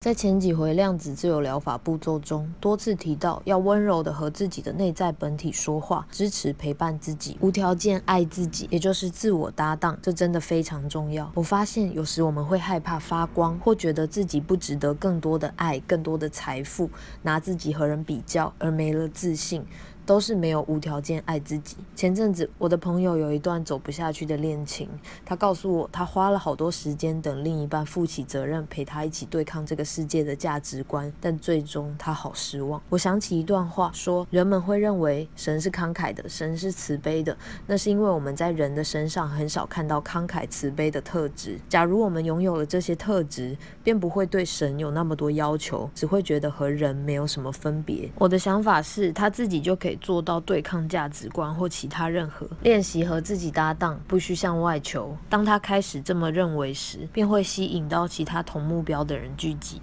在前几回量子自由疗法步骤中，多次提到要温柔的和自己的内在本体说话，支持陪伴自己，无条件爱自己，也就是自我搭档，这真的非常重要。我发现有时我们会害怕发光，或觉得自己不值得更多的爱、更多的财富，拿自己和人比较而没了自信。都是没有无条件爱自己。前阵子，我的朋友有一段走不下去的恋情，他告诉我，他花了好多时间等另一半负起责任，陪他一起对抗这个世界的价值观，但最终他好失望。我想起一段话，说人们会认为神是慷慨的，神是慈悲的，那是因为我们在人的身上很少看到慷慨慈悲的特质。假如我们拥有了这些特质，便不会对神有那么多要求，只会觉得和人没有什么分别。我的想法是，他自己就可以。做到对抗价值观或其他任何练习和自己搭档，不需向外求。当他开始这么认为时，便会吸引到其他同目标的人聚集。